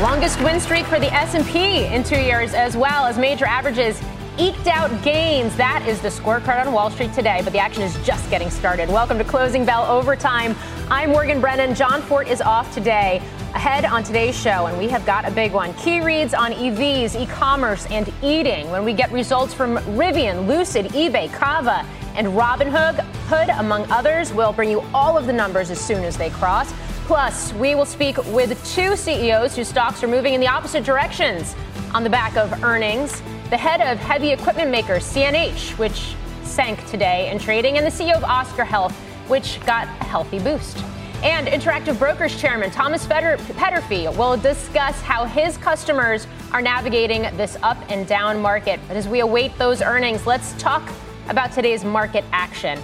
Longest win streak for the S&P in two years as well as major averages eked out gains. That is the scorecard on Wall Street today, but the action is just getting started. Welcome to Closing Bell Overtime. I'm Morgan Brennan. Jon Fortt is off today. Ahead on today's show, and we have got a big one. Key reads on EVs, e-commerce, and eating. When we get results from Rivian, Lucid, eBay, Cava, and Robinhood, Hood, among others, we'll bring you all of the numbers as soon as they cross. Plus, we will speak with two CEOs whose stocks are moving in the opposite directions on the back of earnings. The head of heavy equipment maker CNH, which sank today in trading, and the CEO of Oscar Health, which got a healthy boost. And Interactive Brokers Chairman Thomas Peterffy will discuss how his customers are navigating this up and down market. But as we await those earnings, let's talk about today's market action.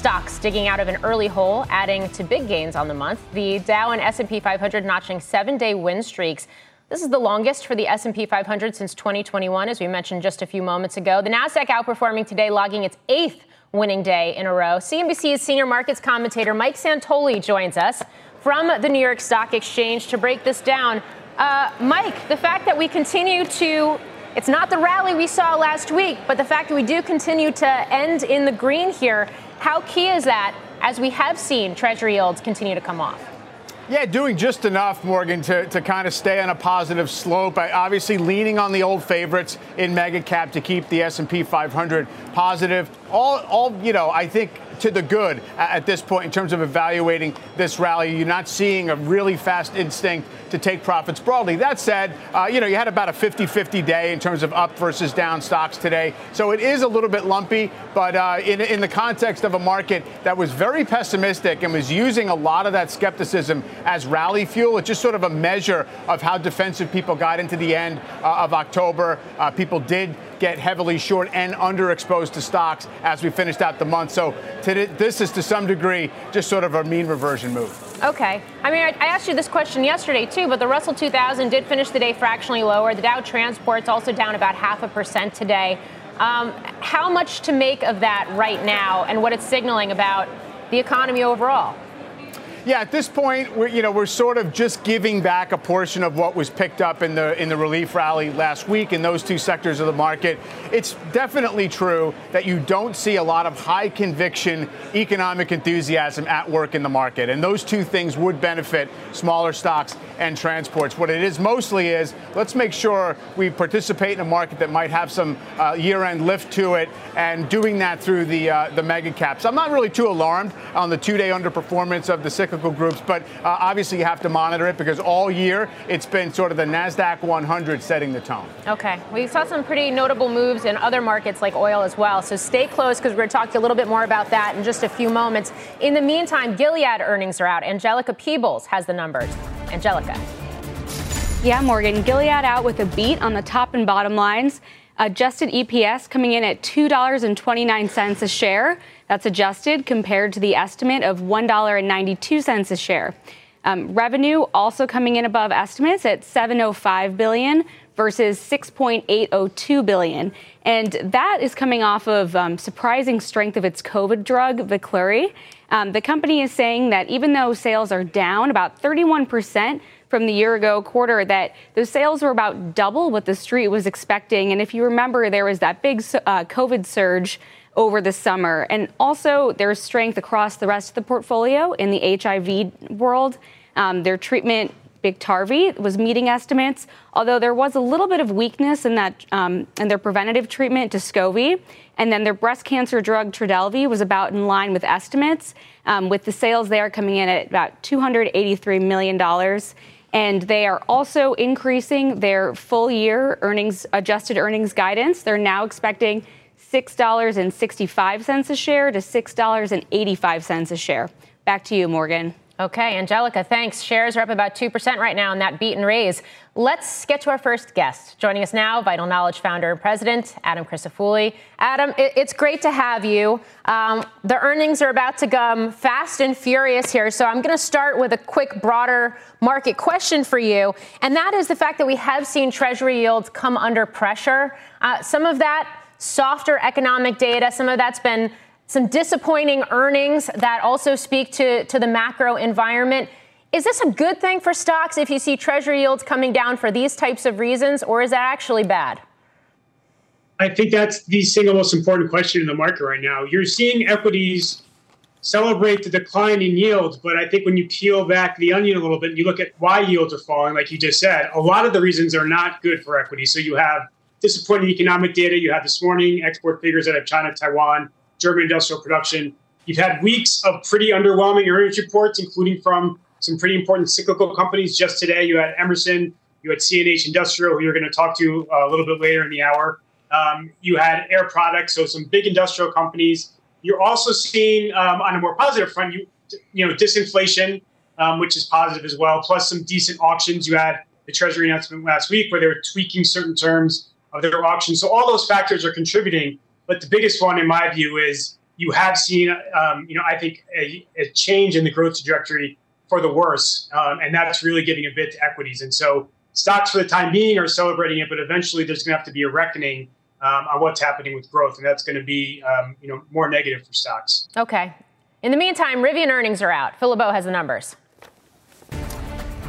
Stocks digging out of an early hole, adding to big gains on the month. The Dow and S&P 500 notching seven-day win streaks. This is the longest for the S&P 500 since 2021, as we mentioned just a few moments ago. The Nasdaq outperforming today, logging its eighth winning day in a row. CNBC's senior markets commentator Mike Santoli joins us from the New York Stock Exchange to break this down. Uh, Mike, the fact that we continue to it's not the rally we saw last week, but the fact that we do continue to end in the green here how key is that as we have seen Treasury yields continue to come off? Yeah, doing just enough, Morgan, to, to kind of stay on a positive slope. I, obviously, leaning on the old favorites in mega cap to keep the S&P 500 positive. All, all, you know, I think to the good at this point in terms of evaluating this rally. You're not seeing a really fast instinct to take profits broadly. That said, uh, you know, you had about a 50 50 day in terms of up versus down stocks today. So it is a little bit lumpy, but uh, in, in the context of a market that was very pessimistic and was using a lot of that skepticism as rally fuel, it's just sort of a measure of how defensive people got into the end uh, of October. Uh, people did get heavily short and underexposed to stocks as we finished out the month. So this is to some degree just sort of a mean reversion move. Okay. I mean, I, I asked you this question yesterday too, but the Russell 2000 did finish the day fractionally lower. The Dow Transport's also down about half a percent today. Um, how much to make of that right now and what it's signaling about the economy overall? Yeah, at this point, we're you know we're sort of just giving back a portion of what was picked up in the in the relief rally last week in those two sectors of the market. It's definitely true that you don't see a lot of high conviction economic enthusiasm at work in the market, and those two things would benefit smaller stocks and transports. What it is mostly is let's make sure we participate in a market that might have some uh, year-end lift to it, and doing that through the uh, the mega caps. I'm not really too alarmed on the two-day underperformance of the six cyclical groups, but uh, obviously you have to monitor it because all year it's been sort of the NASDAQ 100 setting the tone. Okay. We saw some pretty notable moves in other markets like oil as well. So stay close because we're going to talk to you a little bit more about that in just a few moments. In the meantime, Gilead earnings are out. Angelica Peebles has the numbers. Angelica. Yeah, Morgan. Gilead out with a beat on the top and bottom lines. Adjusted EPS coming in at $2.29 a share. That's adjusted compared to the estimate of $1.92 a share. Um, revenue also coming in above estimates at 705 billion versus 6.802 billion, and that is coming off of um, surprising strength of its COVID drug Veklury. Um, the company is saying that even though sales are down about 31 percent from the year ago quarter that those sales were about double what the street was expecting. And if you remember, there was that big uh, COVID surge over the summer. And also, there's strength across the rest of the portfolio in the HIV world. Um, their treatment, Biktarvy, was meeting estimates, although there was a little bit of weakness in that um, in their preventative treatment, Descovy. And then their breast cancer drug, Trodelvy, was about in line with estimates, um, with the sales there coming in at about $283 million and they are also increasing their full year earnings adjusted earnings guidance. They're now expecting $6.65 a share to $6.85 a share. Back to you, Morgan. Okay, Angelica, thanks. Shares are up about 2% right now in that beat and raise. Let's get to our first guest. Joining us now, Vital Knowledge founder and president, Adam Crisafulli. Adam, it's great to have you. Um, the earnings are about to come fast and furious here, so I'm going to start with a quick, broader market question for you, and that is the fact that we have seen Treasury yields come under pressure. Uh, some of that softer economic data, some of that's been some disappointing earnings that also speak to, to the macro environment. Is this a good thing for stocks if you see treasury yields coming down for these types of reasons, or is that actually bad? I think that's the single most important question in the market right now. You're seeing equities celebrate the decline in yields, but I think when you peel back the onion a little bit and you look at why yields are falling, like you just said, a lot of the reasons are not good for equities. So you have disappointing economic data. You had this morning export figures out of China, Taiwan, German industrial production. You've had weeks of pretty underwhelming earnings reports, including from some pretty important cyclical companies. Just today, you had Emerson, you had CNH Industrial, who you're going to talk to uh, a little bit later in the hour. Um, you had Air Products, so some big industrial companies. You're also seeing um, on a more positive front, you you know, disinflation, um, which is positive as well, plus some decent auctions. You had the Treasury announcement last week where they were tweaking certain terms of their auctions. So all those factors are contributing. But the biggest one, in my view, is you have seen, um, you know, I think a, a, change in the growth trajectory for the worse, um, and that's really giving a bit to equities. And so stocks, for the time being, are celebrating it, but eventually there's going to have to be a reckoning um, on what's happening with growth, and that's going to be um, you know more negative for stocks. Okay. In the meantime, Rivian earnings are out. Phil LeBeau has the numbers.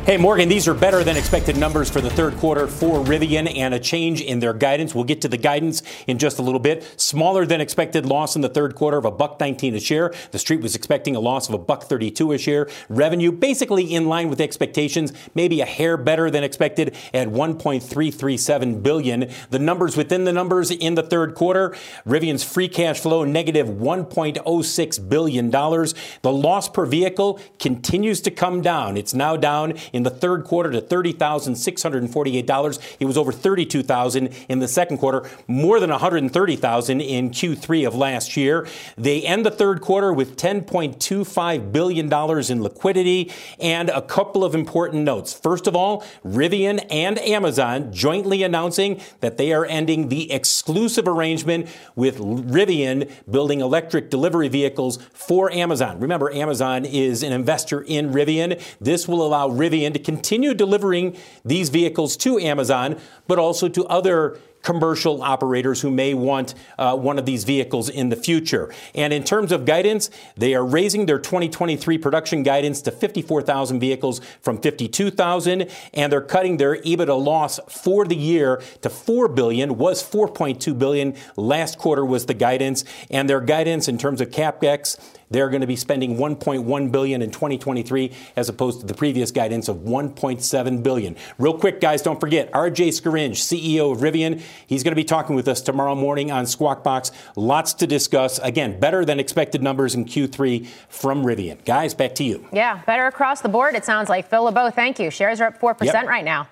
Hey, Morgan, these are better than expected numbers for the third quarter for Rivian and a change in their guidance. We'll get to the guidance in just a little bit. Smaller than expected loss in the third quarter of a buck 19 a share. The street was expecting a loss of a buck 32 a share. Revenue basically in line with expectations, maybe a hair better than expected at 1.337 billion. The numbers within the numbers in the third quarter, Rivian's free cash flow negative 1.06 billion dollars. The loss per vehicle continues to come down. It's now down in the third quarter to $30,648. It was over 32,000 in the second quarter, more than 130,000 in Q3 of last year. They end the third quarter with $10.25 billion in liquidity and a couple of important notes. First of all, Rivian and Amazon jointly announcing that they are ending the exclusive arrangement with Rivian building electric delivery vehicles for Amazon. Remember, Amazon is an investor in Rivian. This will allow Rivian to continue delivering these vehicles to Amazon, but also to other commercial operators who may want uh, one of these vehicles in the future. And in terms of guidance, they are raising their 2023 production guidance to 54,000 vehicles from 52,000, and they're cutting their EBITDA loss for the year to 4 billion. Was 4.2 billion last quarter was the guidance, and their guidance in terms of capex they're going to be spending 1.1 billion in 2023 as opposed to the previous guidance of 1.7 billion. Real quick, guys, don't forget RJ Scaringe, CEO of Rivian. He's going to be talking with us tomorrow morning on Squawk Box. Lots to discuss. Again, better than expected numbers in Q3 from Rivian. Guys, back to you. Yeah, better across the board. It sounds like Phil LeBeau. Thank you. Shares are up four percent right now.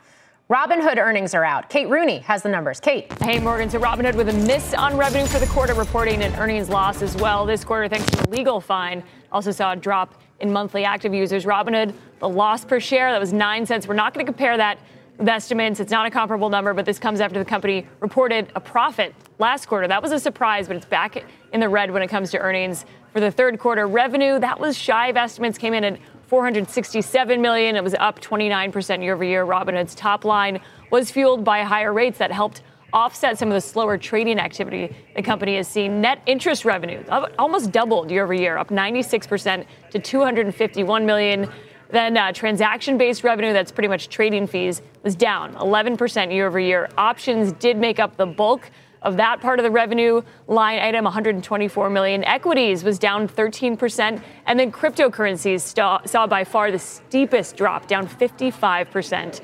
Robinhood earnings are out. Kate Rooney has the numbers. Kate. Hey, Morgan. So Robinhood with a miss on revenue for the quarter, reporting an earnings loss as well this quarter thanks to a legal fine. Also saw a drop in monthly active users. Robinhood, the loss per share, that was 9 cents. We're not going to compare that with estimates. It's not a comparable number, but this comes after the company reported a profit last quarter. That was a surprise, but it's back in the red when it comes to earnings. For the third quarter revenue, that was shy of estimates, came in at 467 million. It was up 29% year over year. Robinhood's top line was fueled by higher rates that helped offset some of the slower trading activity the company has seen. Net interest revenue almost doubled year over year, up 96% to 251 million. Then uh, transaction-based revenue, that's pretty much trading fees, was down 11% year over year. Options did make up the bulk of that part of the revenue line item 124 million. Equities was down 13% and then cryptocurrencies saw by far the steepest drop down 55%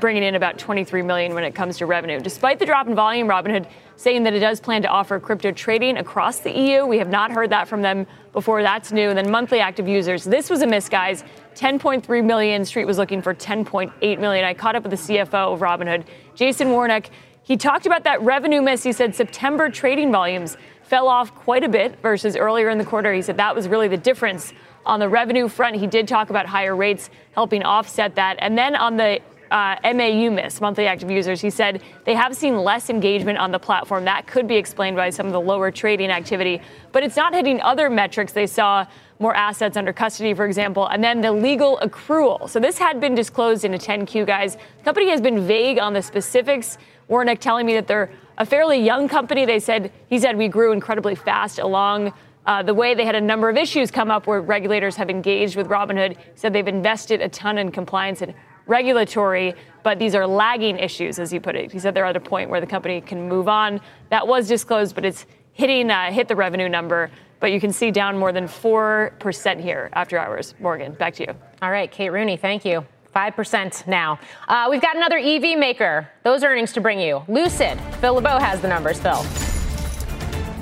bringing in about 23 million when it comes to revenue. Despite the drop in volume robinhood saying that it does plan to offer crypto trading across the eu we have not heard that from them before. That's new. And then monthly active users. This was a miss guys. 10.3 million. Street was looking for 10.8 million. I caught up with the cfo of robinhood jason warnick he talked about that revenue miss. He said September trading volumes fell off quite a bit versus earlier in the quarter. He said that was really the difference on the revenue front. He did talk about higher rates helping offset that. And then on the uh, MAU miss, monthly active users, he said they have seen less engagement on the platform. That could be explained by some of the lower trading activity, but it's not hitting other metrics. They saw more assets under custody, for example, and then the legal accrual. So this had been disclosed in a 10Q, guys. The company has been vague on the specifics. Warnick telling me that they're a fairly young company. They said he said we grew incredibly fast along Uh, the way they had a number of issues come up where regulators have engaged with Robinhood, said they've invested a ton in compliance and regulatory, but these are lagging issues, as you put it. He said they're at a point where the company can move on. That was disclosed, but it's hitting uh, hit the revenue number. But you can see down more than four percent here after hours. Morgan, back to you. All right, Kate Rooney, thank you. 5% now. Uh, we've got another EV maker. Those earnings to bring you. Lucid. Phil LeBeau has the numbers, Phil.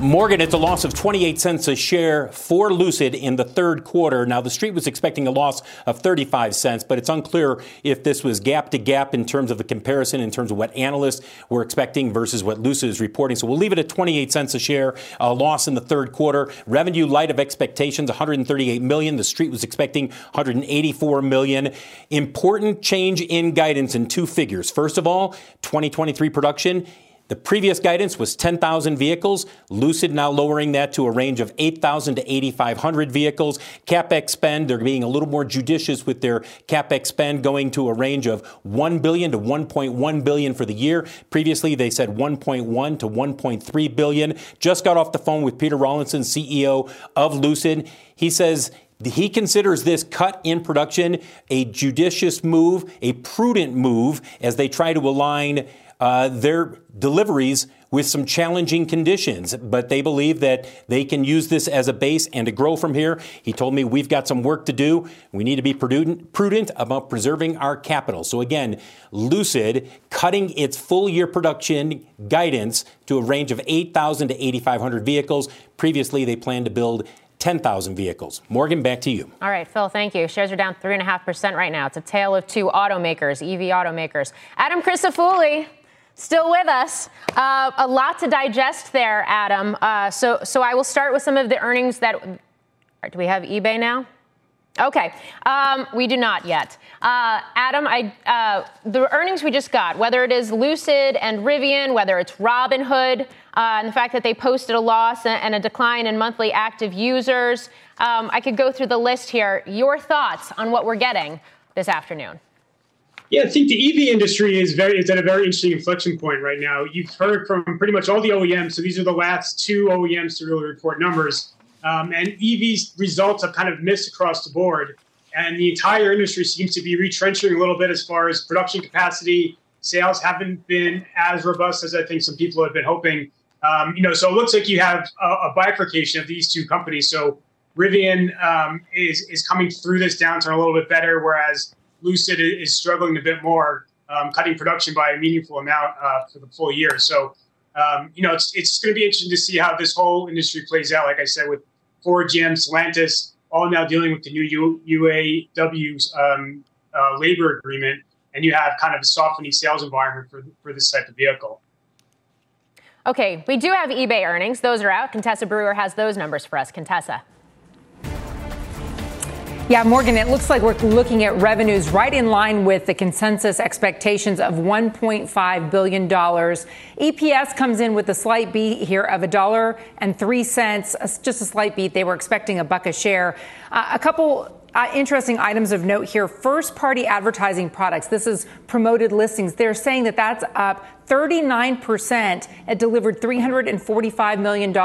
Morgan, it's a loss of 28 cents a share for Lucid in the third quarter. Now, the street was expecting a loss of 35 cents, but it's unclear if this was gap to gap in terms of the comparison, in terms of what analysts were expecting versus what Lucid is reporting. So we'll leave it at 28 cents a share, a loss in the third quarter. Revenue light of expectations, 138 million. The street was expecting 184 million. Important change in guidance in two figures. First of all, 2023 production the previous guidance was 10,000 vehicles. Lucid now lowering that to a range of 8,000 to 8,500 vehicles. CapEx spend, they're being a little more judicious with their CapEx spend going to a range of 1 billion to 1.1 billion for the year. Previously, they said 1.1 to 1.3 billion. Just got off the phone with Peter Rawlinson, CEO of Lucid. He says he considers this cut in production a judicious move, a prudent move as they try to align uh, their deliveries with some challenging conditions, but they believe that they can use this as a base and to grow from here. He told me we've got some work to do. We need to be prudent, prudent about preserving our capital. So again, Lucid cutting its full year production guidance to a range of 8,000 to 8,500 vehicles. Previously, they planned to build 10,000 vehicles. Morgan, back to you. All right, Phil, thank you. Shares are down 3.5% right now. It's a tale of two automakers, EV automakers. Adam Crisafulli still with us. Uh, a lot to digest there, Adam. Uh, so, so I will start with some of the earnings that. Do we have eBay now? Okay, um, we do not yet. Uh, Adam, I, uh, the earnings we just got, whether it is Lucid and Rivian, whether it's Robinhood, uh, and the fact that they posted a loss and a decline in monthly active users, um, I could go through the list here. Your thoughts on what we're getting this afternoon? Yeah, I think the EV industry is very is at a very interesting inflection point right now. You've heard from pretty much all the OEMs. So these are the last two OEMs to really report numbers, um, and EV's results have kind of missed across the board. And the entire industry seems to be retrenching a little bit as far as production capacity. Sales haven't been as robust as I think some people have been hoping. Um, you know, so it looks like you have a, a, bifurcation of these two companies. So Rivian um, is is coming through this downturn a little bit better, whereas Lucid is struggling a bit more, um, cutting production by a meaningful amount uh, for the full year. So, um, you know, it's, it's going to be interesting to see how this whole industry plays out. Like I said, with Ford, GM, Stellantis, all now dealing with the new U- um, uh, labor agreement, and you have kind of a softening sales environment for, for this type of vehicle. Okay, we do have eBay earnings. Those are out. Contessa Brewer has those numbers for us. Contessa. Yeah, Morgan, it looks like we're looking at revenues right in line with the consensus expectations of $1.5 billion. EPS comes in with a slight beat here of a dollar and three cents, just a slight beat. They were expecting a buck a share. Uh, a couple uh, interesting items of note here. First party advertising products. This is promoted listings. They're saying that that's up 39%. It delivered $345 million.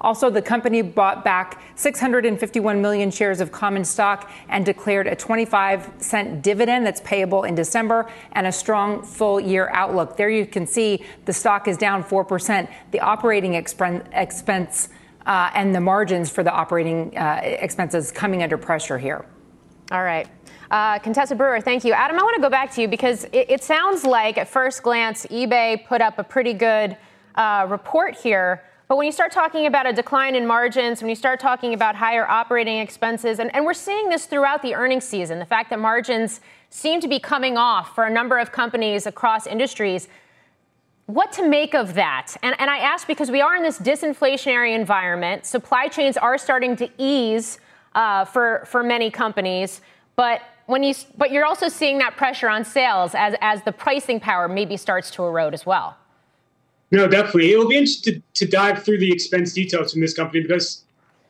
Also, the company bought back 651 million shares of common stock and declared a 25 cent dividend that's payable in December and a strong full year outlook. There you can see the stock is down 4%. The operating expense and the margins for the operating uh, expenses coming under pressure here. All right. Uh, Contessa Brewer, thank you. Adam, I want to go back to you because it, sounds like at first glance eBay put up a pretty good uh, report here. But when you start talking about a decline in margins, when you start talking about higher operating expenses, and we're seeing this throughout the earnings season, the fact that margins seem to be coming off for a number of companies across industries, what to make of that? And, and I ask because we are in this disinflationary environment. Supply chains are starting to ease uh, for, for many companies, but when you but you're also seeing that pressure on sales as, as the pricing power maybe starts to erode as well. No, definitely. It'll be interesting to, to dive through the expense details from this company because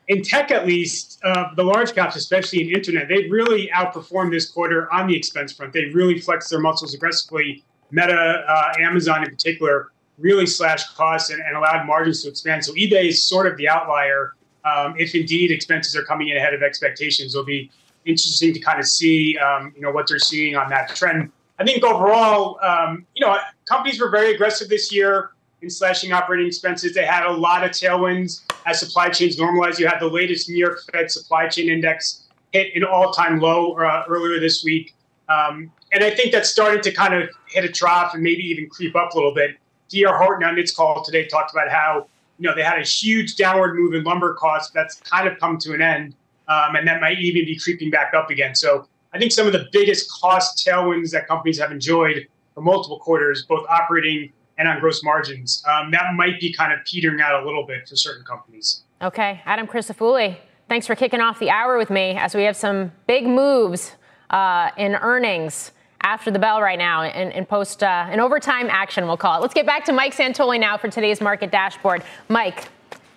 in tech, at least, uh, the large caps, especially in internet, they've really outperformed this quarter on the expense front. They really flexed their muscles aggressively Meta, uh, Amazon in particular, really slashed costs and, and, allowed margins to expand. So eBay is sort of the outlier um, if indeed expenses are coming in ahead of expectations. It'll be interesting to kind of see, um, you know, what they're seeing on that trend. I think overall, um, you know, companies were very aggressive this year in slashing operating expenses. They had a lot of tailwinds as supply chains normalized. You had the latest New York Fed supply chain index hit an all-time low uh, earlier this week. Um, and I think that's starting to kind of hit a trough and maybe even creep up a little bit. D.R. Horton on its call today talked about how you know they had a huge downward move in lumber costs that's kind of come to an end, um, and that might even be creeping back up again. So I think some of the biggest cost tailwinds that companies have enjoyed for multiple quarters, both operating and on gross margins, um, that might be kind of petering out a little bit for certain companies. Okay, Adam Crisafulli, thanks for kicking off the hour with me as we have some big moves uh, in earnings after the bell right now and, in post uh, in overtime action we'll call it let's get back to mike santoli now for today's market dashboard mike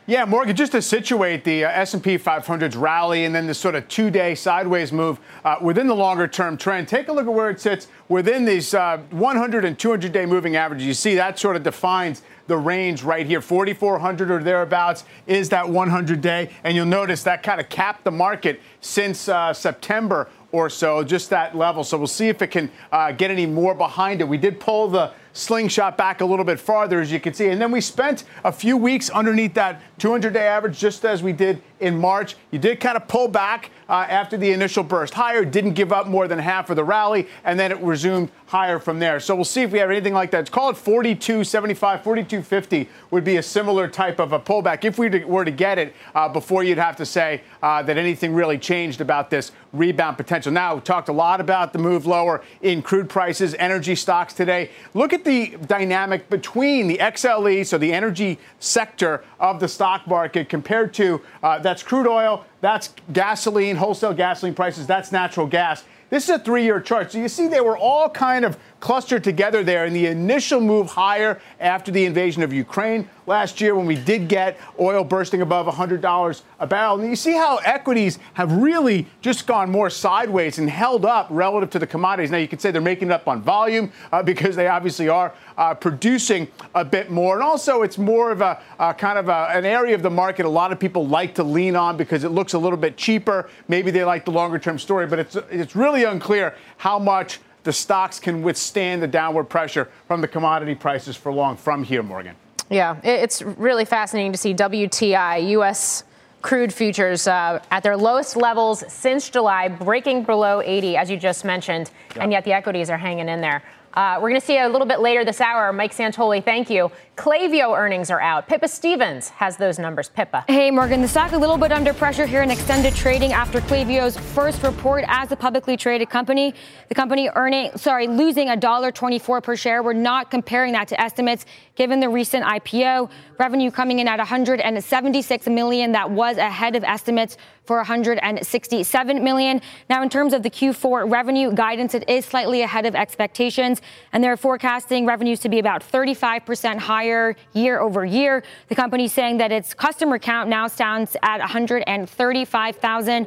yeah, Morgan, just to situate the uh, S&P 500's rally and then this sort of two-day sideways move uh, within the longer-term trend, take a look at where it sits within these uh, 100 and 200-day moving averages. You see that sort of defines the range right here. 4,400 or thereabouts is that 100-day, and you'll notice that kind of capped the market since uh, September or so, just that level. So we'll see if it can uh, get any more behind it. We did pull the slingshot back a little bit farther, as you can see. And then we spent a few weeks underneath that 200 day average, just as we did in March. You did kind of pull back uh, after the initial burst higher, didn't give up more than half of the rally, and then it resumed higher from there. So we'll see if we have anything like that. It's called 42.75, 42.50 would be a similar type of a pullback if we were to get it uh, before you'd have to say uh, that anything really changed about this rebound potential. Now, we talked a lot about the move lower in crude prices, energy stocks today. Look at the dynamic between the XLE, so the energy sector of the stock market, compared to uh, that's crude oil, that's gasoline, wholesale gasoline prices, that's natural gas. This is a three year chart. So you see, they were all kind of clustered together there in the initial move higher after the invasion of Ukraine last year when we did get oil bursting above $100 a barrel. And you see how equities have really just gone more sideways and held up relative to the commodities. Now, you could say they're making it up on volume uh, because they obviously are uh, producing a bit more. And also, it's more of a kind of a, an area of the market a lot of people like to lean on because it looks a little bit cheaper. Maybe they like the longer term story, but it's, it's really unclear how much the stocks can withstand the downward pressure from the commodity prices for long from here, Morgan. Yeah, it's really fascinating to see WTI, U.S. crude futures uh, at their lowest levels since July, breaking below 80, as you just mentioned, and yet the equities are hanging in there. Uh, we're going to see a little bit later this hour. Mike Santoli, thank you. Klaviyo earnings are out. Pippa Stevens has those numbers. Pippa. Hey, Morgan. The stock a little bit under pressure here in extended trading after Klaviyo's first report as a publicly traded company. The company earning, sorry, losing $1.24 per share. We're not comparing that to estimates given the recent IPO. Revenue coming in at 176 million. That was ahead of estimates for 167 million. Now, in terms of the Q4 revenue guidance, it is slightly ahead of expectations, and they're forecasting revenues to be about 35% higher year over year. The company saying that its customer count now stands at 135,000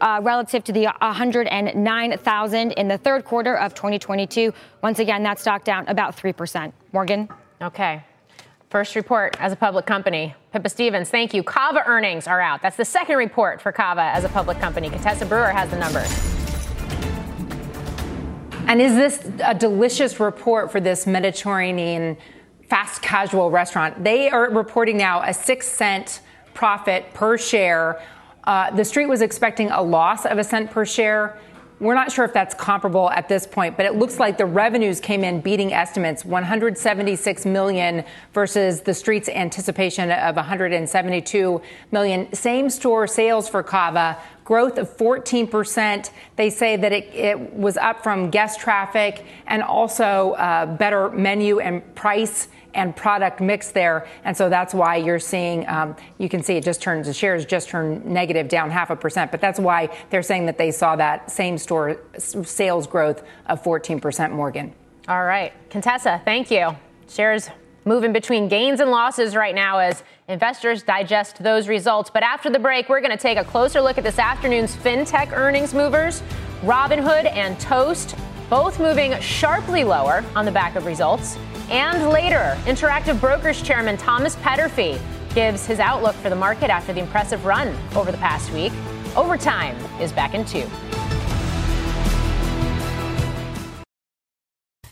uh, relative to the 109,000 in the third quarter of 2022. Once again, that stock down about 3%. Morgan? Okay. First report as a public company. Pippa Stevens, thank you. Cava earnings are out. That's the second report for Cava as a public company. Contessa Brewer has the numbers. And is this a delicious report for this Mediterranean fast casual restaurant? They are reporting now a six cent profit per share. Uh, the street was expecting a loss of a cent per share. We're not sure if that's comparable at this point, but it looks like the revenues came in beating estimates 176 million versus the street's anticipation of 172 million. Same store sales for Cava, growth of 14%. They say that it, it was up from guest traffic and also uh, better menu and price and product mix there. And so that's why you're seeing, um, you can see it just turns, the shares just turned negative down half a percent. But that's why they're saying that they saw that same store sales growth of 14% Morgan. All right. Contessa, thank you. Shares moving between gains and losses right now as investors digest those results. But after the break, we're going to take a closer look at this afternoon's fintech earnings movers. Robinhood and Toast both moving sharply lower on the back of results. And later, Interactive Brokers Chairman Thomas Peterffy gives his outlook for the market after the impressive run over the past week. Overtime is back in two.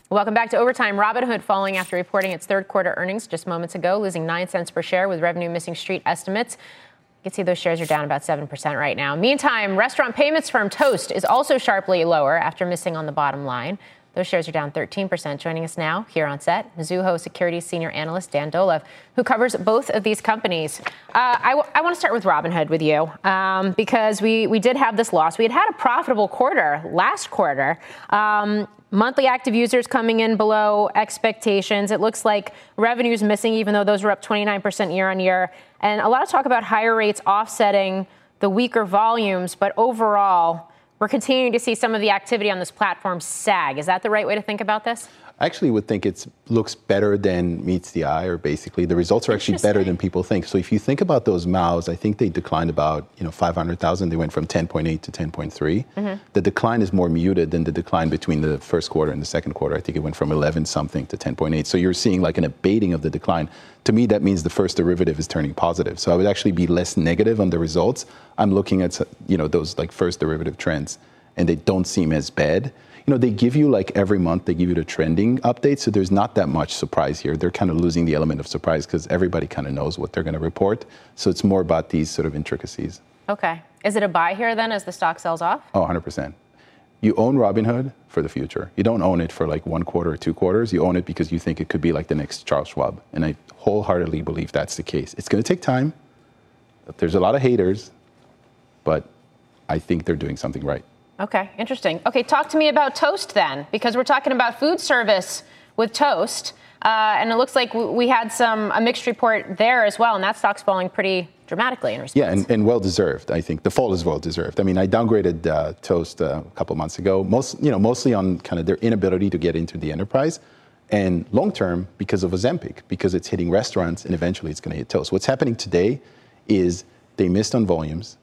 Welcome back to Overtime. Robinhood falling after reporting its third quarter earnings just moments ago, losing 9 cents per share with revenue missing street estimates. You can see those shares are down about 7% right now. Meantime, restaurant payments firm Toast is also sharply lower after missing on the bottom line. Those shares are down 13%. Joining us now here on set, Mizuho Securities Senior Analyst Dan Dolev, who covers both of these companies. Uh, I, w- I want to start with Robinhood with you um, because we, we did have this loss. We had had a profitable quarter last quarter. Um, monthly active users coming in below expectations. It looks like revenues missing, even though those were up 29% year on year. And a lot of talk about higher rates offsetting the weaker volumes, but overall, we're continuing to see some of the activity on this platform sag. Is that the right way to think about this? I actually would think it looks better than meets the eye, or basically the results are actually better than people think. So if you think about those MAUs, I think they declined about you know 500,000. They went from 10.8 to 10.3. Mm-hmm. The decline is more muted than the decline between the first quarter and the second quarter. I think it went from 11 something to 10.8. So you're seeing like an abating of the decline. To me, that means the first derivative is turning positive. So I would actually be less negative on the results. I'm looking at you know those like first derivative trends, and they don't seem as bad you know, they give you like every month, they give you the trending update. So there's not that much surprise here. They're kind of losing the element of surprise because everybody kind of knows what they're going to report. So it's more about these sort of intricacies. Okay. Is it a buy here then as the stock sells off? Oh, 100%. You own Robinhood for the future. You don't own it for like one quarter or two quarters. You own it because you think it could be like the next Charles Schwab. And I wholeheartedly believe that's the case. It's going to take time. There's a lot of haters, but I think they're doing something right. Okay, interesting. Okay, talk to me about Toast then, because we're talking about food service with Toast. Uh, and it looks like we had some a mixed report there as well, and that stock's falling pretty dramatically in response. Yeah, and, and well deserved. I think the fall is well deserved. I mean, I downgraded uh, Toast uh, a couple months ago, most you know mostly on kind of their inability to get into the enterprise, and long term because of Ozempic, because it's hitting restaurants and eventually it's going to hit Toast. What's happening today is they missed on volumes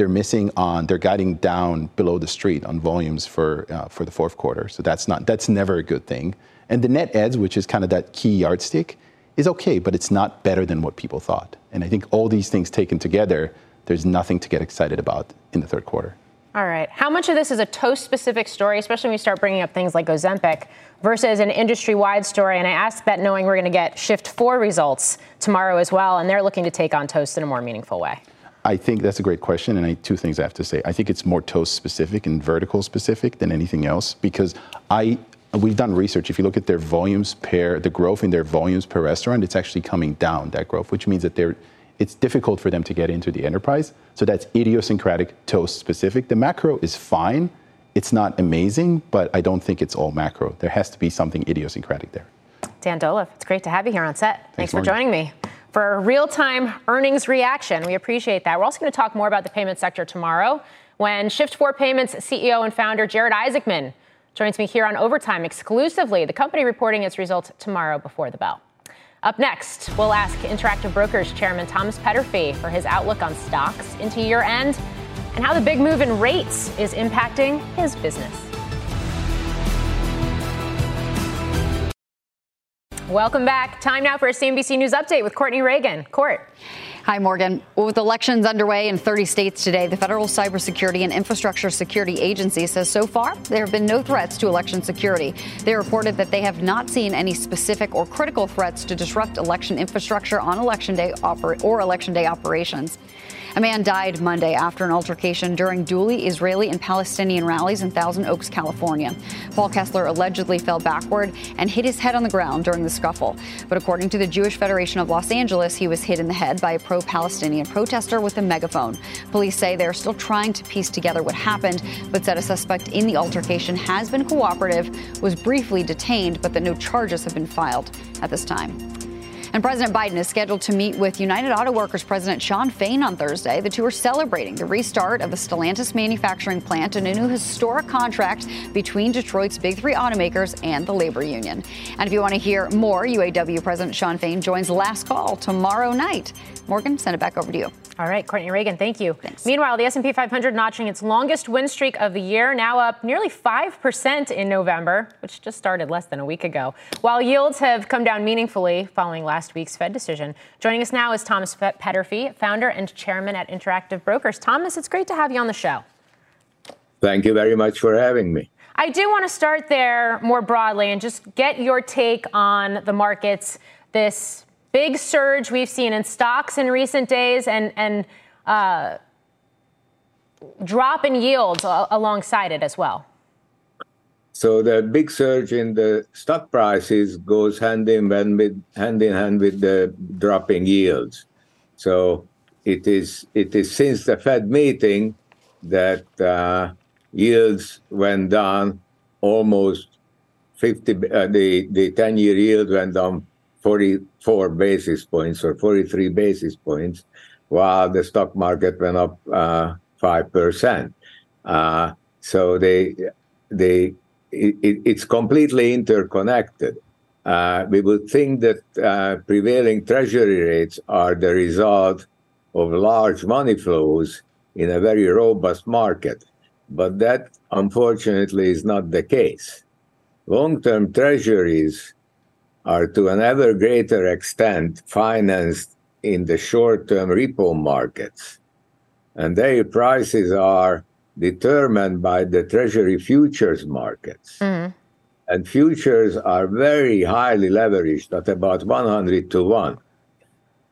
they're missing on they're guiding down below the street on volumes for uh, for the fourth quarter. So that's not that's never a good thing. And the net adds, which is kind of that key yardstick, is okay, but it's not better than what people thought. And I think all these things taken together, there's nothing to get excited about in the third quarter. All right. How much of this is a toast specific story, especially when you start bringing up things like Ozempic, versus an industry wide story? And I ask that knowing we're going to get Shift 4 results tomorrow as well, and they're looking to take on toast in a more meaningful way. I think that's a great question, and I, two things I have to say. I think it's more toast specific and vertical specific than anything else because I we've done research. If you look at their volumes per the growth in their volumes per restaurant, it's actually coming down that growth, which means that they're it's difficult for them to get into the enterprise. So that's idiosyncratic toast specific. The macro is fine. It's not amazing, but I don't think it's all macro. There has to be something idiosyncratic there. Dan Dolev, it's great to have you here on set. Thanks, Thanks for joining me for a real time earnings reaction. We appreciate that. We're also going to talk more about the payment sector tomorrow when Shift4 Payments CEO and founder Jared Isaacman joins me here on Overtime exclusively. The company reporting its results tomorrow before the bell. Up next, we'll ask Interactive Brokers Chairman Thomas Peterffy for his outlook on stocks into year end and how the big move in rates is impacting his business. Welcome back. Time now for a CNBC News update with Courtney Reagan. Court. Hi, Morgan. With elections underway in 30 states today, the Federal Cybersecurity and Infrastructure Security Agency says so far there have been no threats to election security. They reported that they have not seen any specific or critical threats to disrupt election infrastructure on election day oper- or election day operations. A man died Monday after an altercation during dually Israeli and Palestinian rallies in Thousand Oaks, California. Paul Kessler allegedly fell backward and hit his head on the ground during the scuffle. But according to the Jewish Federation of Los Angeles, he was hit in the head by a pro Palestinian protester with a megaphone. Police say they're still trying to piece together what happened, but said a suspect in the altercation has been cooperative, was briefly detained, but that no charges have been filed at this time. And President Biden is scheduled to meet with United Auto Workers President Shawn Fain on Thursday. The two are celebrating the restart of the Stellantis manufacturing plant and a new historic contract between Detroit's big three automakers and the labor union. And if you want to hear more, UAW President Shawn Fain joins Last Call tomorrow night. Morgan, send it back over to you. All right, Courtney Reagan, thank you. Thanks. Meanwhile, the S&P 500 notching its longest win streak of the year, now up nearly 5% in November, which just started less than a week ago. While yields have come down meaningfully following last last week's Fed decision. Joining us now is Thomas Peterffy, founder and chairman at Interactive Brokers. Thomas, it's great to have you on the show. Thank you very much for having me. I do want to start there more broadly and just get your take on the markets, this big surge we've seen in stocks in recent days and, and uh, drop in yields alongside it as well. So the big surge in the stock prices goes hand in hand with hand in hand with the dropping yields. So it is it is since the Fed meeting that uh, yields went down almost 50. Uh, the the 10 year yield went down 44 basis points or 43 basis points, while the stock market went up uh, five percent. Uh, so they they it, it's completely interconnected. Uh, we would think that uh, prevailing treasury rates are the result of large money flows in a very robust market, but that unfortunately is not the case. Long term treasuries are to an ever greater extent financed in the short term repo markets, and their prices are determined by the Treasury futures markets. Mm-hmm. And futures are very highly leveraged at about 100 to 1.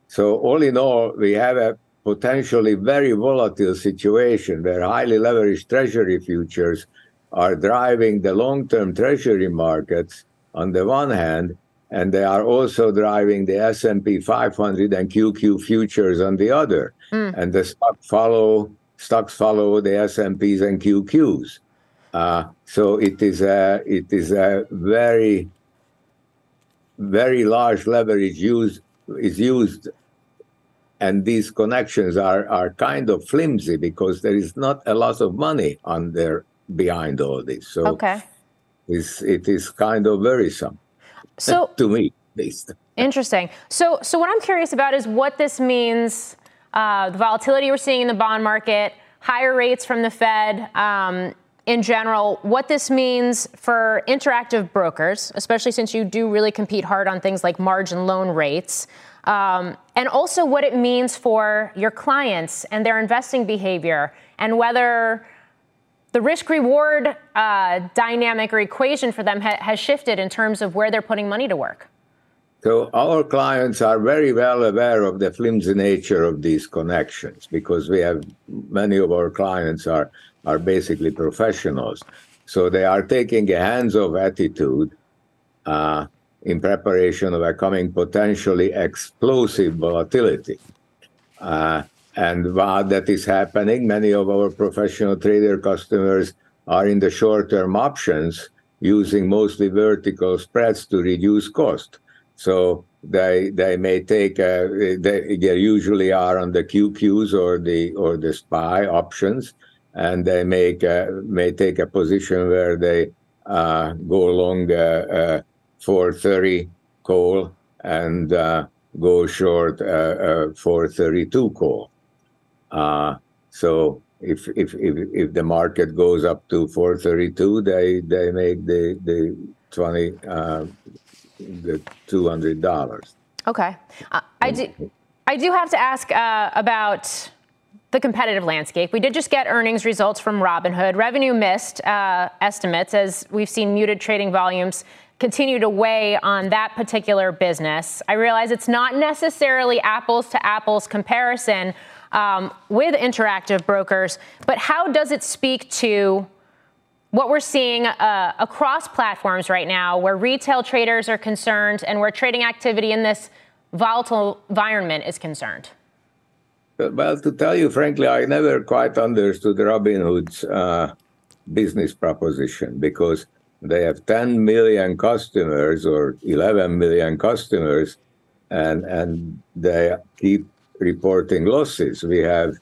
So, all in all, we have a potentially very volatile situation where highly leveraged Treasury futures are driving the long term Treasury markets on the one hand, and they are also driving the S&P 500 and QQ futures on the other. Mm. And the stock follow stocks follow the S&Ps and QQs. Uh, so it is a it is a very very large leverage used is used, and these connections are are kind of flimsy because there is not a lot of money on there behind all this. So okay, it's, it is kind of worrisome. So to me, at least. Interesting. So so what I'm curious about is what this means uh, the volatility we're seeing in the bond market, higher rates from the Fed. Um, in general, what this means for interactive brokers, especially since you do really compete hard on things like margin loan rates, um, and also what it means for your clients and their investing behavior, and whether the risk reward uh, dynamic or equation for them ha- has shifted in terms of where they're putting money to work. So our clients are very well aware of the flimsy nature of these connections because we have many of our clients are are basically professionals. So they are taking a hands-off attitude uh, in preparation of a coming potentially explosive volatility. Uh, and while that is happening, many of our professional trader customers are in the short-term options using mostly vertical spreads to reduce cost. So they they may take a, they, they usually are on the QQs or the or the SPY options, and they make a, may take a position where they uh, go along uh, 430 call and uh, go short uh, 432 call. Uh, so if, if if if the market goes up to 432, they they make the the 20 uh, the two hundred dollars. Okay, uh, I do. I do have to ask uh, about the competitive landscape. We did just get earnings results from Robinhood. Revenue missed uh, estimates as we've seen muted trading volumes continue to weigh on that particular business. I realize it's not necessarily apples to apples comparison um, with interactive brokers, but how does it speak to what we're seeing uh, across platforms right now, where retail traders are concerned and where trading activity in this volatile environment is concerned? Well, to tell you frankly, I never quite understood Robinhood's uh, business proposition because they have 10 million customers or 11 million customers, and and they keep reporting losses. We have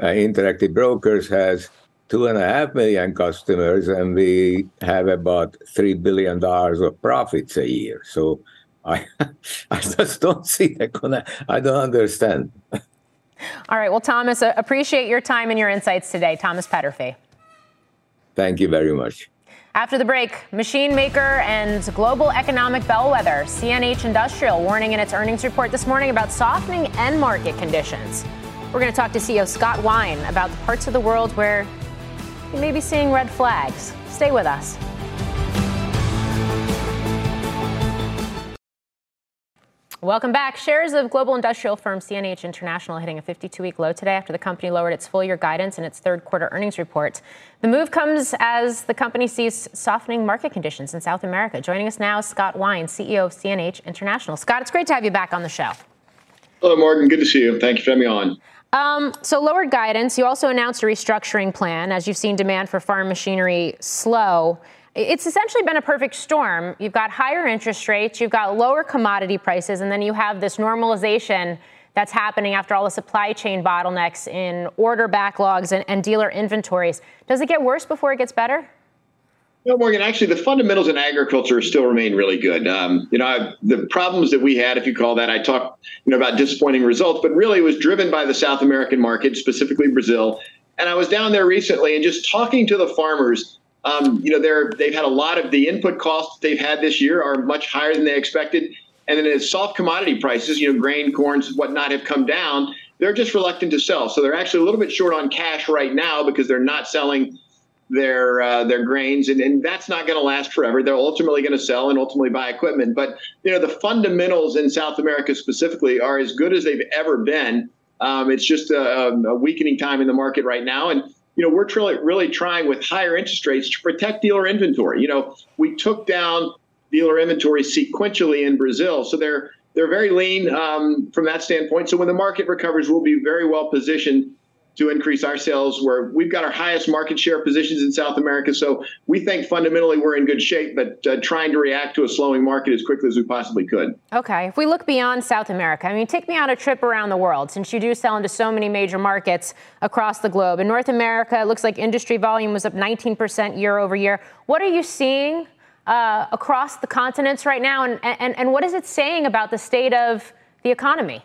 uh, Interactive Brokers has two and a half million customers, and we have about three billion dollars of profits a year. So I, I just don't see the connect. I don't understand. All right. Well, Thomas, uh, appreciate your time and your insights today. Thomas Peterffy. Thank you very much. After the break, machine maker and global economic bellwether CNH Industrial warning in its earnings report this morning about softening end market conditions. We're going to talk to CEO Scott Wine about the parts of the world where you may be seeing red flags. Stay with us. Welcome back. Shares of global industrial firm CNH International hitting a 52 week low today after the company lowered its full year guidance in its third quarter earnings report. The move comes as the company sees softening market conditions in South America. Joining us now is Scott Wine, CEO of CNH International. Scott, it's great to have you back on the show. Hello, Morgan. Good to see you. Thank you for having me on. Um, so, lowered guidance. You also announced a restructuring plan as you've seen demand for farm machinery slow. It's essentially been a perfect storm. You've got higher interest rates, you've got lower commodity prices, and then you have this normalization that's happening after all the supply chain bottlenecks in order backlogs and, and dealer inventories. Does it get worse before it gets better? No, Morgan. Actually, the fundamentals in agriculture still remain really good. Um, you know, I, the problems that we had, if you call that, I talked, you know, about disappointing results, but really it was driven by the South American market, specifically Brazil. And I was down there recently and just talking to the farmers um, you know, they're they've had a lot of the input costs they've had this year are much higher than they expected, and then as soft commodity prices, you know, grain, corns, whatnot, have come down. They're just reluctant to sell, so they're actually a little bit short on cash right now because they're not selling their uh, their grains, and, and that's not going to last forever. They're ultimately going to sell and ultimately buy equipment. But you know, the fundamentals in South America specifically are as good as they've ever been. Um, it's just a, a, weakening time in the market right now, and you know, we're truly, really trying with higher interest rates to protect dealer inventory. You know, we took down dealer inventory sequentially in Brazil, so they're they're very lean um, from that standpoint. So when the market recovers, we'll be very well positioned to increase our sales where we've got our highest market share positions in South America. So we think fundamentally we're in good shape, but uh, trying to react to a slowing market as quickly as we possibly could. Okay. If we look beyond South America, I mean, take me on a trip around the world since you do sell into so many major markets across the globe. In North America, it looks like industry volume was up 19% year over year. What are you seeing uh, across the continents right now? And, and, and what is it saying about the state of the economy?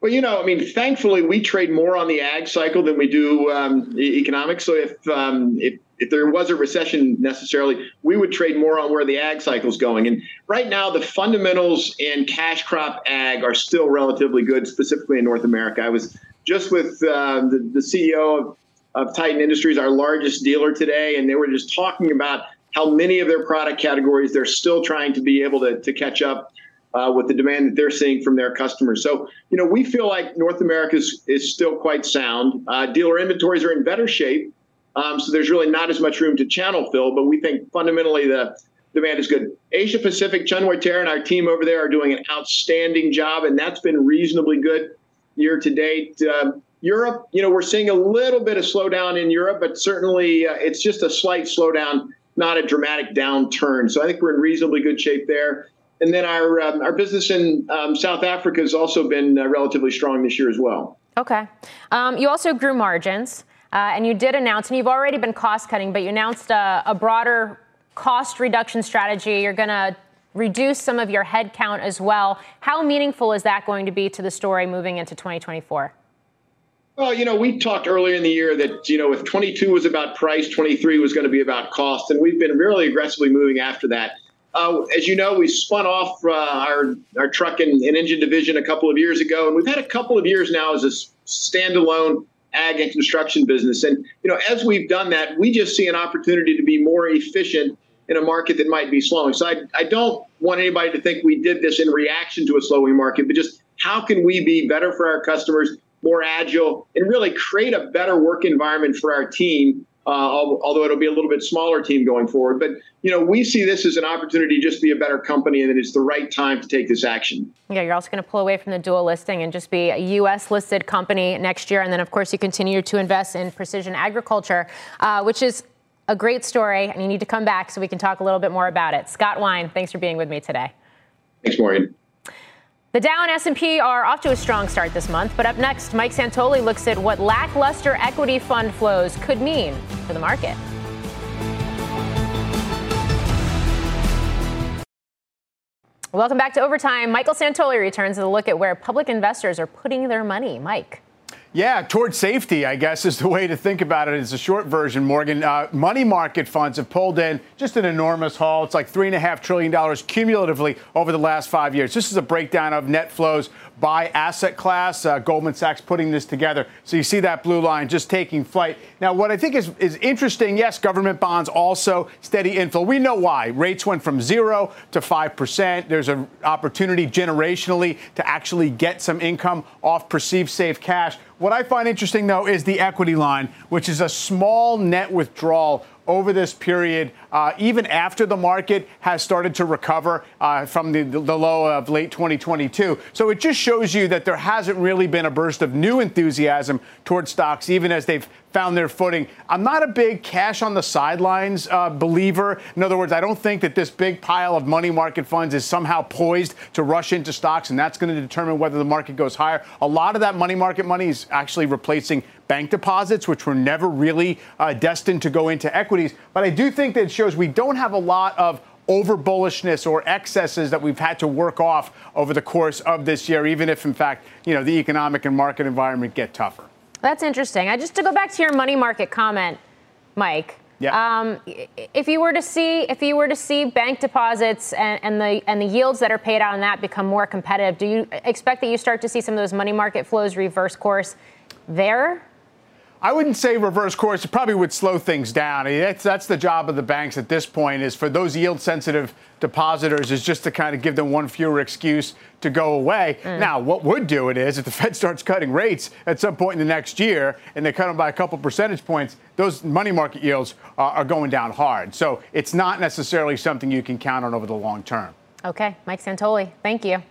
Well, you know, I mean, thankfully, we trade more on the ag cycle than we do um, economics. So if, um, if if there was a recession necessarily, we would trade more on where the ag cycle is going. And right now, the fundamentals in cash crop ag are still relatively good, specifically in North America. I was just with uh, the, the CEO of, of Titan Industries, our largest dealer today, and they were just talking about how many of their product categories they're still trying to be able to, to catch up uh, with the demand that they're seeing from their customers. So, you know, we feel like North America is, is still quite sound. Uh, dealer inventories are in better shape. Um, so there's really not as much room to channel fill, but we think fundamentally the demand is good. Asia Pacific, Chun Ter and our team over there are doing an outstanding job, and that's been reasonably good year to date. Um, Europe, you know, we're seeing a little bit of slowdown in Europe, but certainly uh, it's just a slight slowdown, not a dramatic downturn. So I think we're in reasonably good shape there. And then our um, our business in um, South Africa has also been uh, relatively strong this year as well. Okay. Um, you also grew margins, uh, and you did announce, and you've already been cost cutting, but you announced a, a broader cost reduction strategy. You're going to reduce some of your headcount as well. How meaningful is that going to be to the story moving into 2024? Well, you know, we talked earlier in the year that, you know, if 22 was about price, 23 was going to be about cost. And we've been really aggressively moving after that. Uh, as you know, we spun off uh, our our truck and, and, engine division a couple of years ago, and we've had a couple of years now as a standalone ag and construction business. And you know, as we've done that, we just see an opportunity to be more efficient in a market that might be slowing. So I, I don't want anybody to think we did this in reaction to a slowing market, but just how can we be better for our customers, more agile, and really create a better work environment for our team uh, although it'll be a little bit smaller team going forward. But you know, we see this as an opportunity just to just be a better company, and that it's the right time to take this action. Yeah, you're also going to pull away from the dual listing and just be a U.S. listed company next year, and then of course you continue to invest in precision agriculture, uh, which is a great story, and you need to come back so we can talk a little bit more about it. Scott Wine, thanks for being with me today. Thanks, Maureen. The Dow and S&P are off to a strong start this month, but up next, Mike Santoli looks at what lackluster equity fund flows could mean for the market. Welcome back to Overtime. Michael Santoli returns with a look at where public investors are putting their money. Mike. Yeah, towards safety, I guess, is the way to think about it. It's a short version, Morgan. Uh, money market funds have pulled in just an enormous haul. It's like $3.5 trillion cumulatively over the last five years. This is a breakdown of net flows by asset class. Uh, Goldman Sachs putting this together. So you see that blue line just taking flight. Now, what I think is, is interesting, yes, government bonds also steady inflow. We know why. Rates went from zero to 5%. There's an opportunity generationally to actually get some income off perceived safe cash. What I find interesting, though, is the equity line, which is a small net withdrawal over this period, uh, even after the market has started to recover uh, from the, the low of late 2022. So it just shows you that there hasn't really been a burst of new enthusiasm towards stocks, even as they've found their footing. I'm not a big cash on the sidelines uh, believer. In other words, I don't think that this big pile of money market funds is somehow poised to rush into stocks, and that's going to determine whether the market goes higher. A lot of that money market money is actually replacing bank deposits, which were never really uh, destined to go into equities. But I do think that it shows we don't have a lot of over bullishness or excesses that we've had to work off over the course of this year, even if, in fact, you know, the economic and market environment get tougher. That's interesting. I just to go back to your money market comment, Mike. Yeah. Um, if you were to see if you were to see bank deposits and, and, the and the yields that are paid out on that become more competitive, do you expect that you start to see some of those money market flows reverse course there? I wouldn't say reverse course. It probably would slow things down. That's, that's the job of the banks at this point is for those yield sensitive depositors is just to kind of give them one fewer excuse to go away. Mm. Now, what would do it is if the Fed starts cutting rates at some point in the next year and they cut them by a couple percentage points, those money market yields uh, are going down hard. So it's not necessarily something you can count on over the long term. Okay, Mike Santoli, thank you.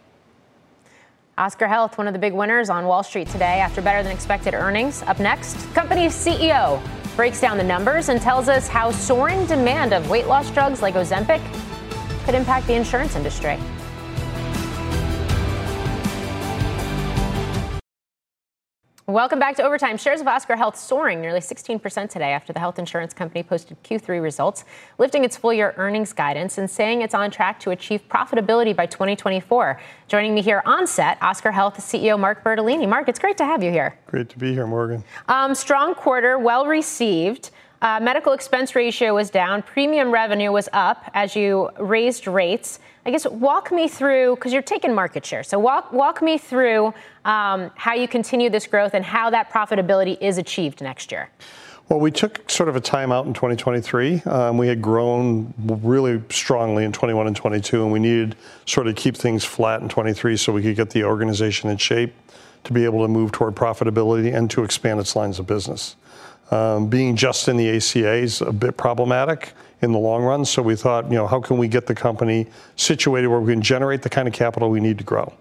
Oscar Health, one of the big winners on Wall Street today after better than expected earnings. Up next, company's CEO breaks down the numbers and tells us how soaring demand of weight loss drugs like Ozempic could impact the insurance industry. Welcome back to Overtime. Shares of Oscar Health soaring nearly 16% today after the health insurance company posted Q3 results, lifting its full year earnings guidance and saying it's on track to achieve profitability by 2024. Joining me here on set, Oscar Health CEO Mark Bertolini. Mark, it's great to have you here. Great to be here, Morgan. Um, strong quarter, well received. Uh, medical expense ratio was down, premium revenue was up as you raised rates. I guess walk me through because you're taking market share. So walk walk me through um, how you continue this growth and how that profitability is achieved next year. Well, we took sort of a timeout in 2023. Um, we had grown really strongly in 21 and 22, and we needed sort of keep things flat in 23 so we could get the organization in shape to be able to move toward profitability and to expand its lines of business. Um, being just in the ACA is a bit problematic in the long run. So we thought, you know, how can we get the company situated where we can generate the kind of capital we need to grow?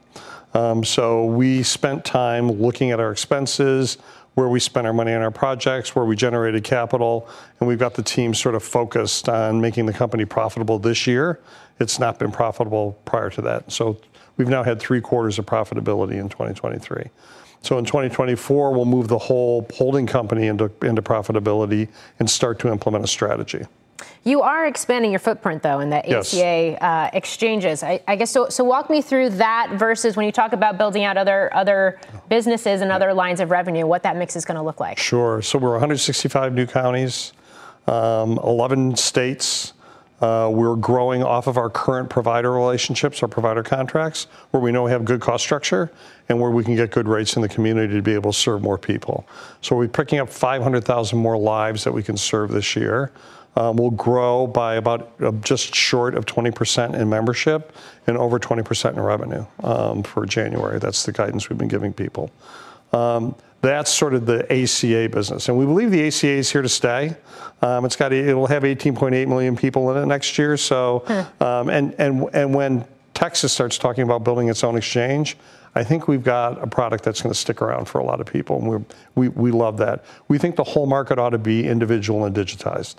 Um, so we spent time looking at our expenses, where we spent our money on our projects, where we generated capital, and we've got the team sort of focused on making the company profitable this year. It's not been profitable prior to that. So we've now had three quarters of profitability in 2023. So in 2024, we'll move the whole holding company into, into profitability and start to implement a strategy. You are expanding your footprint, though, in the yes. Uh, exchanges. I, I, guess so. So walk me through that versus when you talk about building out other other businesses and other lines of revenue, what that mix is going to look like. Sure. So we're 165 new counties, um, 11 states. Uh, we're growing off of our current provider relationships, our provider contracts, where we know we have good cost structure and where we can get good rates in the community to be able to serve more people. So we're picking up 500,000 more lives that we can serve this year um, will grow by about uh, just short of 20% in membership and over 20% in revenue um, for January. That's the guidance we've been giving people. Um, that's sort of the ACA business, and we believe the ACA is here to stay. Um, it's got it'll have 18.8 million people in it next year. So, hmm. um, and and and when Texas starts talking about building its own exchange, I think we've got a product that's going to stick around for a lot of people, and we we love that. We think the whole market ought to be individual and digitized.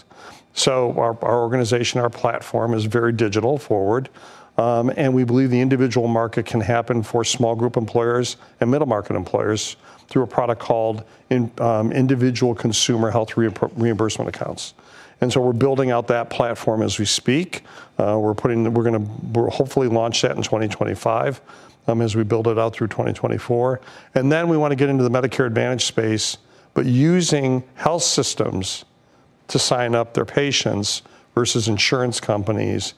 So our, our organization, our platform is very digital forward. Um, and we believe the individual market can happen for small group employers and middle market employers through a product called in, um, individual consumer health reimbursement accounts. And so we're building out that platform as we speak. Uh, we're putting, we're going to hopefully launch that in 2025 um, as we build it out through 2024. And then we want to get into the Medicare Advantage space, but using health systems to sign up their patients versus insurance companies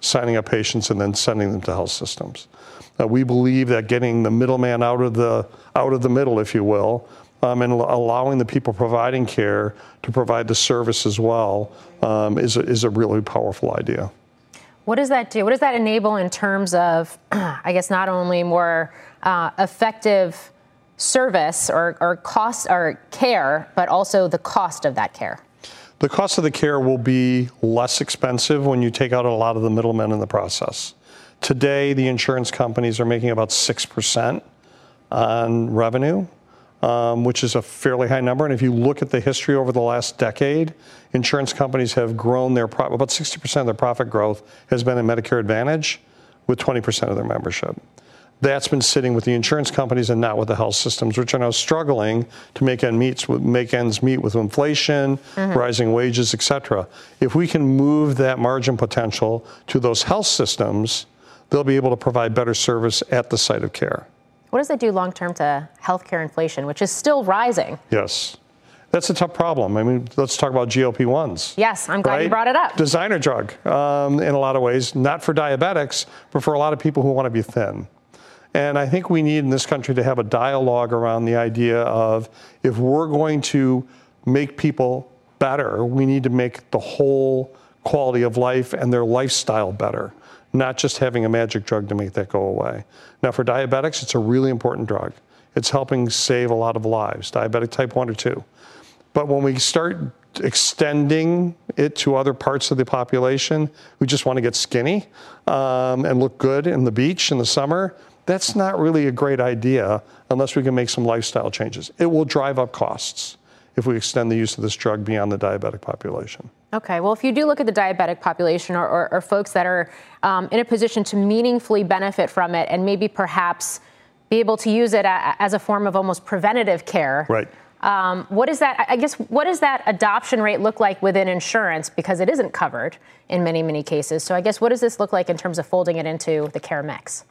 signing up patients and then sending them to health systems. Uh, we believe that getting the middleman out of the out of the middle, if you will, um, and allowing the people providing care to provide the service as well um, is, a, is a really powerful idea. What does that do? What does that enable in terms of, I guess, not only more uh, effective service or, or cost or care, but also the cost of that care? The cost of the care will be less expensive when you take out a lot of the middlemen in the process. Today, the insurance companies are making about 6% on revenue um, which is a fairly high number. And if you look at the history over the last decade, insurance companies have grown their pro- about 60% of their profit growth has been in Medicare Advantage, with 20% of their membership. That's been sitting with the insurance companies and not with the health systems, which are now struggling to make ends meet, make ends meet with inflation, mm-hmm. rising wages, et cetera. If we can move that margin potential to those health systems, they'll be able to provide better service at the site of care. What does that do long term to healthcare inflation, which is still rising? Yes. That's a tough problem. I mean, let's talk about GLP 1s. Yes, I'm glad right? you brought it up. Designer drug um, in a lot of ways, not for diabetics, but for a lot of people who want to be thin. And I think we need in this country to have a dialogue around the idea of if we're going to make people better, we need to make the whole quality of life and their lifestyle better not just having a magic drug to make that go away. Now, for diabetics, it's a really important drug. It's helping save a lot of lives, diabetic type 1 or 2. But when we start extending it to other parts of the population who just want to get skinny um, and look good in the beach in the summer, that's not really a great idea unless we can make some lifestyle changes. It will drive up costs if we extend the use of this drug beyond the diabetic population. Okay, well, if you do look at the diabetic population or, or, or folks that are um, in a position to meaningfully benefit from it and maybe perhaps be able to use it a, as a form of almost preventative care. Right. Um, what is that? I guess what does that adoption rate look like within insurance because it isn't covered in many many cases. So I guess what does this look like in terms of folding it into the care mix?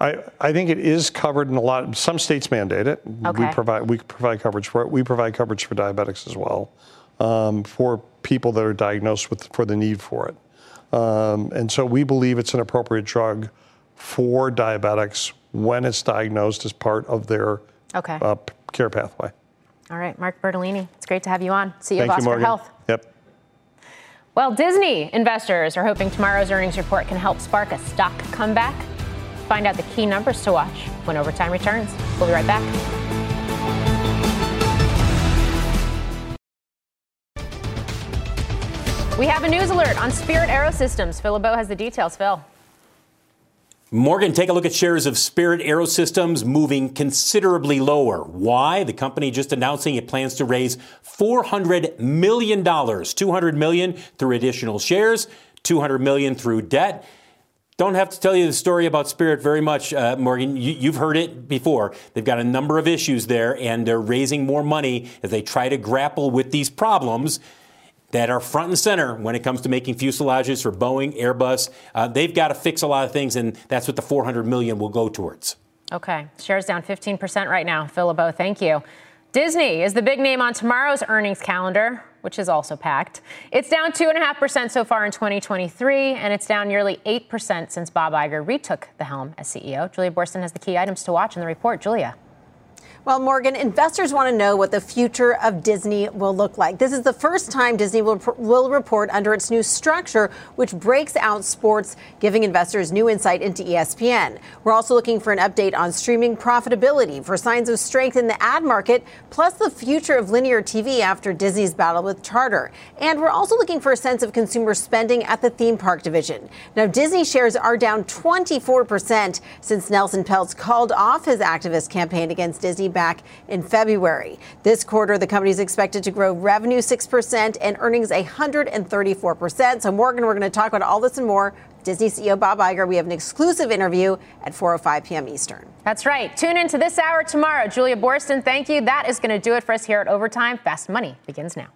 I, I think it is covered in a lot. Some states mandate it. Okay. We provide we provide coverage for it. We provide coverage for diabetics as well, um, for people that are diagnosed with for the need for it. Um, and so we believe it's an appropriate drug for diabetics when it's diagnosed as part of their okay. uh, care pathway. All right, Mark Bertolini, it's great to have you on. CEO Thank of Oscar you, Health. Yep. Well, Disney investors are hoping tomorrow's earnings report can help spark a stock comeback find out the key numbers to watch when overtime returns. We'll be right back. We have a news alert on Spirit Aerosystems. Phil has the details. Phil. Morgan, take a look at shares of Spirit Aerosystems moving considerably lower. Why? The company just announcing it plans to raise $400 million, 200 million through additional shares, 200 million through debt. Don't have to tell you the story about Spirit very much, uh, Morgan. You, have heard it before. They've got a number of issues there, and they're raising more money as they try to grapple with these problems that are front and center when it comes to making fuselages for Boeing, Airbus. Uh, they've got to fix a lot of things, and that's what the 400 million will go towards. Okay, shares down 15% right now. Phil LeBeau, thank you. Disney is the big name on tomorrow's earnings calendar which is also packed. It's down 2.5% so far in 2023, and it's down nearly 8% since Bob Iger retook the helm as CEO. Julia Boorstin has the key items to watch in the report. Julia. Well, Morgan, investors want to know what the future of Disney will look like. This is the first time Disney will, will report under its new structure, which breaks out sports, giving investors new insight into ESPN. We're also looking for an update on streaming profitability, for signs of strength in the ad market, plus the future of linear TV after Disney's battle with Charter. And we're also looking for a sense of consumer spending at the theme park division. Now, Disney shares are down 24% since Nelson Peltz called off his activist campaign against Disney back in February. This quarter, the company is expected to grow revenue 6% and earnings 134%. So, Morgan, we're going to talk about all this and more. Disney CEO Bob Iger. We have an exclusive interview at 4:05 p.m. Eastern. That's right. Tune in to this hour tomorrow. Julia Boorstin, thank you. That is going to do it for us here at Overtime. Fast Money begins now.